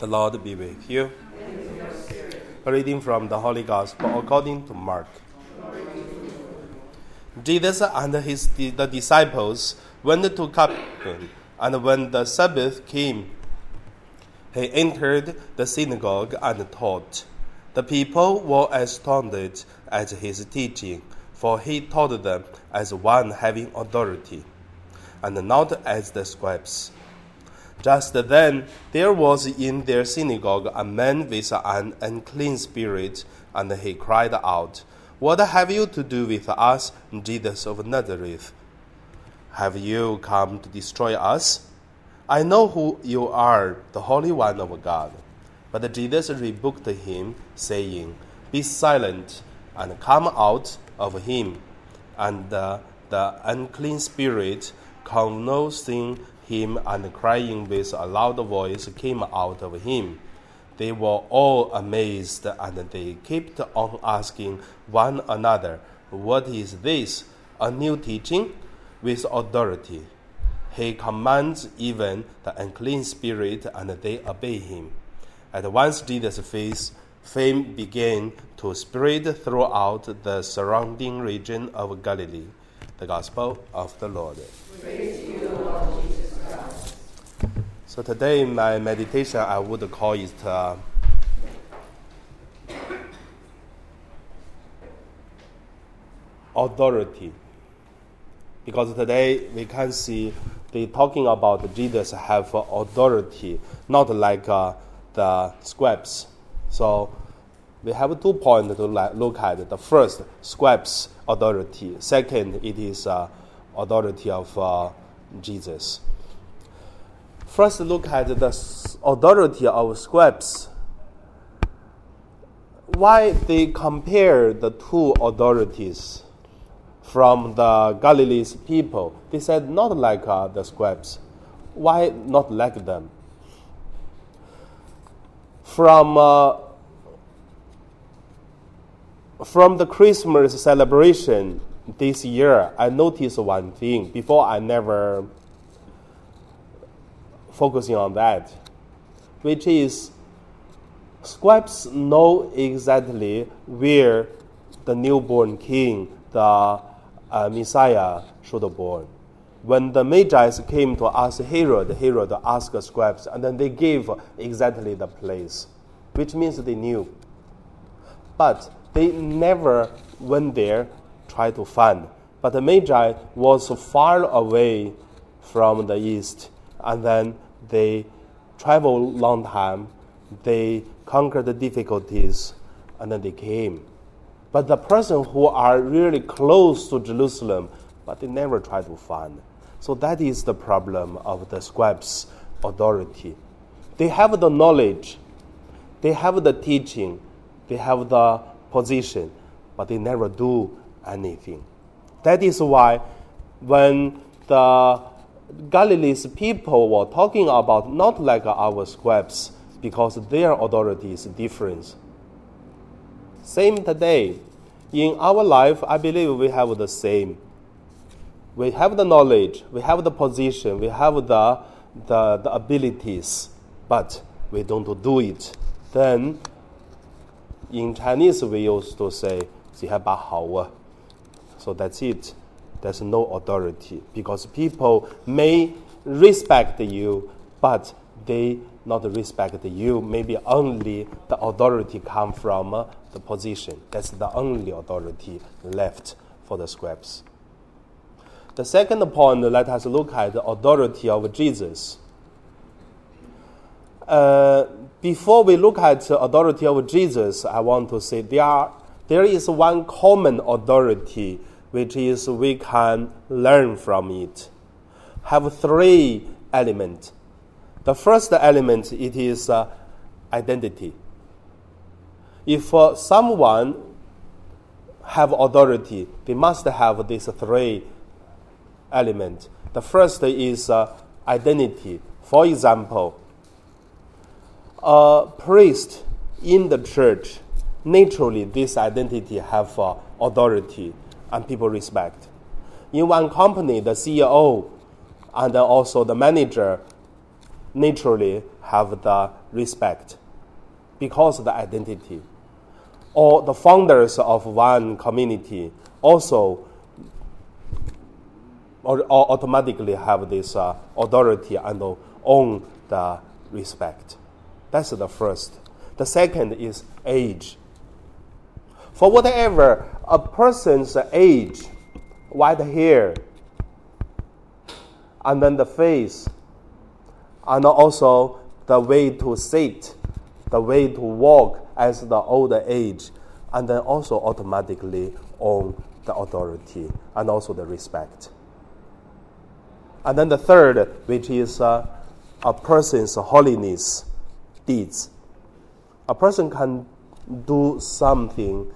The Lord be with you. A reading from the Holy Gospel according to Mark. Jesus and his the disciples went to Capernaum, and when the Sabbath came, he entered the synagogue and taught. The people were astounded at his teaching, for he taught them as one having authority, and not as the scribes. Just then there was in their synagogue a man with an unclean spirit, and he cried out, What have you to do with us, Jesus of Nazareth? Have you come to destroy us? I know who you are, the Holy One of God. But Jesus rebuked him, saying, Be silent and come out of him. And the unclean spirit, convulsing him and crying with a loud voice, came out of him. They were all amazed, and they kept on asking one another, What is this? A new teaching with authority. He commands even the unclean spirit, and they obey him. At once Jesus' fame began to spread throughout the surrounding region of Galilee. The Gospel of the Lord. So today my meditation, I would call it uh, authority. Because today we can see they talking about Jesus have authority, not like uh, the scribes. So we have two points to look at. The first, scribes authority. Second, it is uh, authority of uh, Jesus. First, look at the authority of scribes. Why they compare the two authorities from the Galilee's people? They said not like uh, the scribes. Why not like them? From uh, from the Christmas celebration this year, I noticed one thing. Before, I never focusing on that, which is scribes know exactly where the newborn king, the uh, Messiah, should be born. When the Magi came to ask Herod, Herod asked scribes, and then they gave exactly the place, which means they knew. But they never went there, tried to find. But the Magi was far away from the east, and then they traveled long time, they conquered the difficulties, and then they came. But the person who are really close to Jerusalem, but they never try to find. So that is the problem of the scribes' authority. They have the knowledge, they have the teaching, they have the position, but they never do anything. That is why when the Galilee's people were talking about not like our scribes because their authority is different. Same today. In our life, I believe we have the same. We have the knowledge, we have the position, we have the, the, the abilities, but we don't do it. Then, in Chinese, we used to say, 只系把好啊. so that's it there's no authority because people may respect you, but they not respect you. Maybe only the authority come from uh, the position. That's the only authority left for the scribes. The second point, let us look at the authority of Jesus. Uh, before we look at the authority of Jesus, I want to say there, are, there is one common authority which is we can learn from it, have three elements. The first element it is uh, identity. If uh, someone have authority, they must have these three elements. The first is uh, identity. For example, a priest in the church, naturally this identity have uh, authority and people respect. In one company, the CEO and also the manager naturally have the respect because of the identity. Or the founders of one community also or, or automatically have this uh, authority and own the respect. That's the first. The second is age. For whatever a person's age, white hair, and then the face, and also the way to sit, the way to walk as the older age, and then also automatically own the authority and also the respect. And then the third, which is uh, a person's holiness deeds. A person can do something,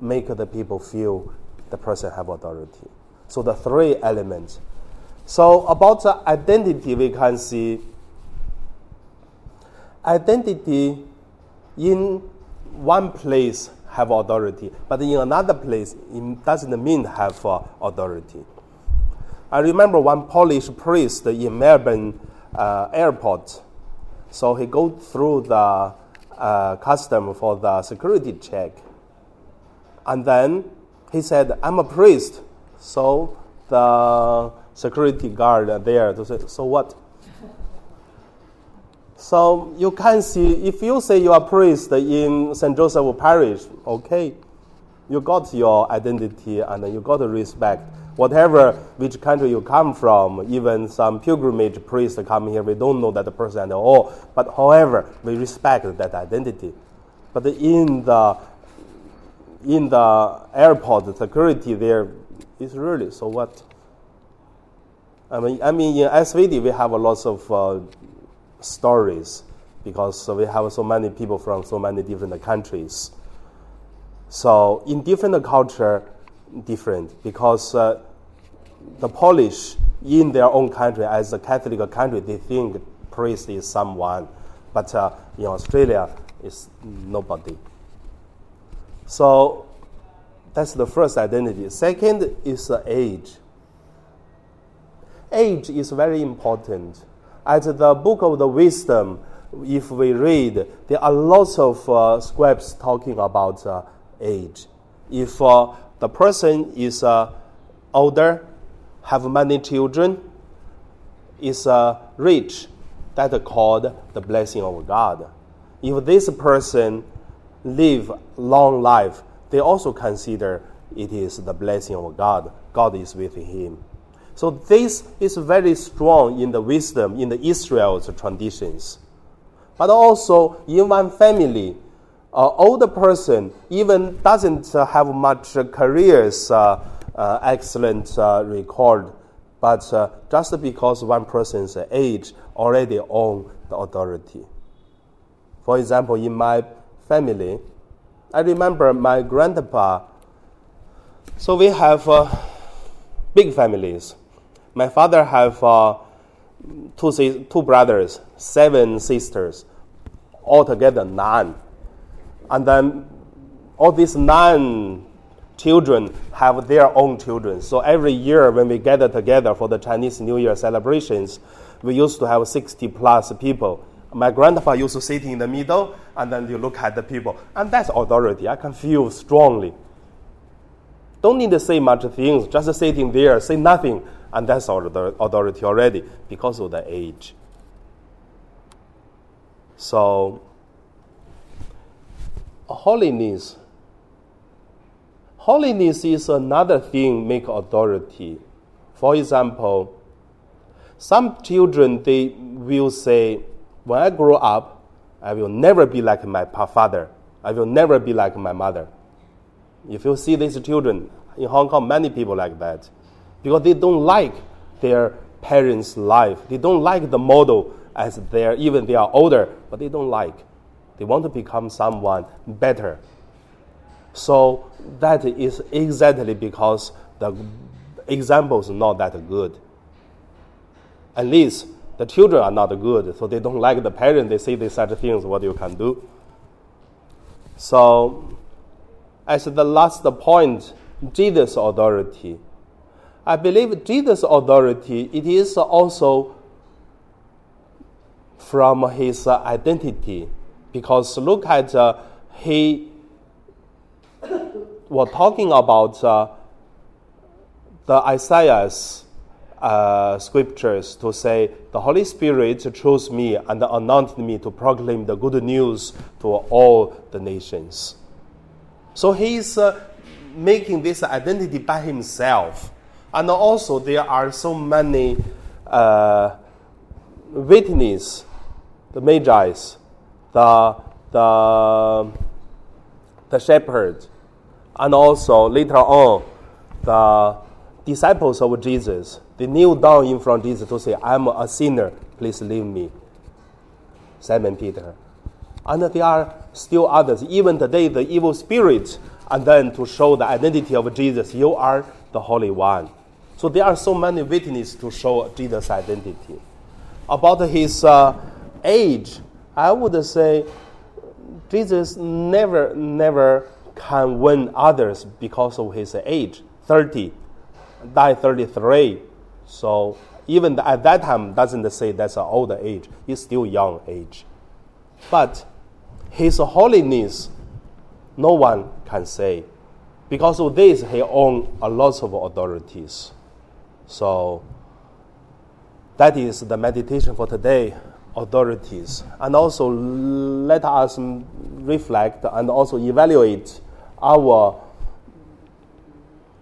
make the people feel the person have authority. So the three elements. So about the identity, we can see identity in one place have authority, but in another place it doesn't mean have uh, authority. I remember one Polish priest in Melbourne uh, airport. So he go through the uh, custom for the security check. And then he said, I'm a priest. So the security guard there to say, so what? so you can see, if you say you are a priest in St. Joseph Parish, okay, you got your identity and you got respect whatever which country you come from, even some pilgrimage priest come here, we don't know that person at all. But however, we respect that identity. But in the in the airport, the security there is really so what? I mean, I mean, in SVD we have a lot of uh, stories because we have so many people from so many different countries. So in different culture, different because uh, the Polish in their own country as a Catholic country they think priest is someone, but uh, in Australia is nobody. So that's the first identity. Second is uh, age. Age is very important. At the book of the wisdom, if we read, there are lots of uh, scripts talking about uh, age. If uh, the person is uh, older, have many children, is uh, rich, that called the blessing of God. If this person live long life, they also consider it is the blessing of God. God is with him. So this is very strong in the wisdom in the Israel's traditions. But also in one family, uh, older person even doesn't have much careers, uh, uh, excellent uh, record, but uh, just because one person's age already own the authority. For example, in my family, I remember my grandpa. So we have uh, big families. My father have uh, two, two brothers, seven sisters, altogether nine. And then all these nine children have their own children. So every year when we gather together for the Chinese New Year celebrations, we used to have 60 plus people. My grandpa used to sit in the middle, and then you look at the people. And that's authority. I can feel strongly. Don't need to say much things, just sitting there, say nothing, and that's authority already because of the age. So, holiness Holiness is another thing make authority. For example, some children they will say, when I grow up, I will never be like my father. I will never be like my mother. If you see these children in Hong Kong, many people like that because they don't like their parents' life. They don't like the model as they're even they are older, but they don't like. They want to become someone better. So that is exactly because the example is not that good. At least the children are not good, so they don't like the parents. They say these such things. What you can do? So, as the last point, Jesus' authority. I believe Jesus' authority. It is also from his identity. Because look at uh, he was talking about uh, the Isaiah's uh, scriptures to say, The Holy Spirit chose me and anointed me to proclaim the good news to all the nations. So he's uh, making this identity by himself. And also, there are so many uh, witnesses, the Magi's, the, the, the shepherd, and also later on, the disciples of Jesus. They kneel down in front of Jesus to say, I'm a sinner, please leave me. Simon Peter. And there are still others. Even today, the evil spirit, and then to show the identity of Jesus, you are the Holy One. So there are so many witnesses to show Jesus' identity. About his uh, age, I would say Jesus never, never can win others because of his age. 30, died 33. So even at that time doesn't say that's an older age. He's still young age. But his holiness, no one can say. Because of this, he owns a lot of authorities. So that is the meditation for today, authorities. And also let us reflect and also evaluate our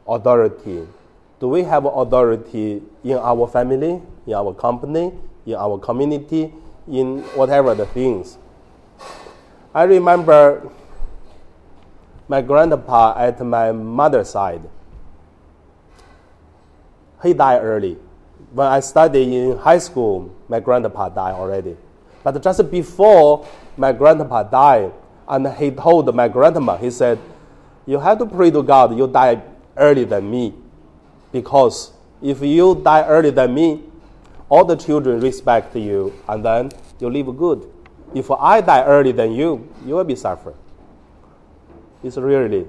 authority. Do we have authority in our family, in our company, in our community, in whatever the things? I remember my grandpa at my mother's side. He died early. When I studied in high school, my grandpa died already. But just before my grandpa died, and he told my grandma, he said, You have to pray to God, you die early than me. Because if you die early than me, all the children respect you, and then you live good. If I die early than you, you will be suffering. It's really.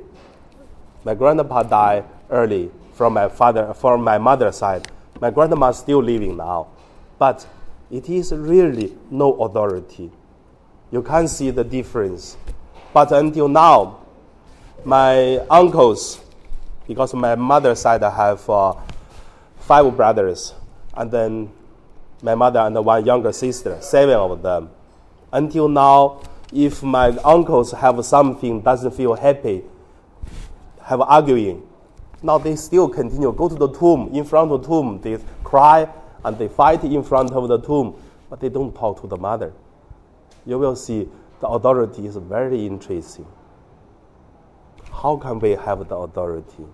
My grandpa died early from my father, from my mother's side. My grandma is still living now, but it is really no authority. You can't see the difference. But until now, my uncles, because my mother's side I have uh, five brothers, and then my mother and one younger sister, seven of them. Until now, if my uncles have something doesn't feel happy, have arguing, now they still continue go to the tomb in front of the tomb. They cry and they fight in front of the tomb, but they don't talk to the mother. You will see the authority is very interesting. How can we have the authority?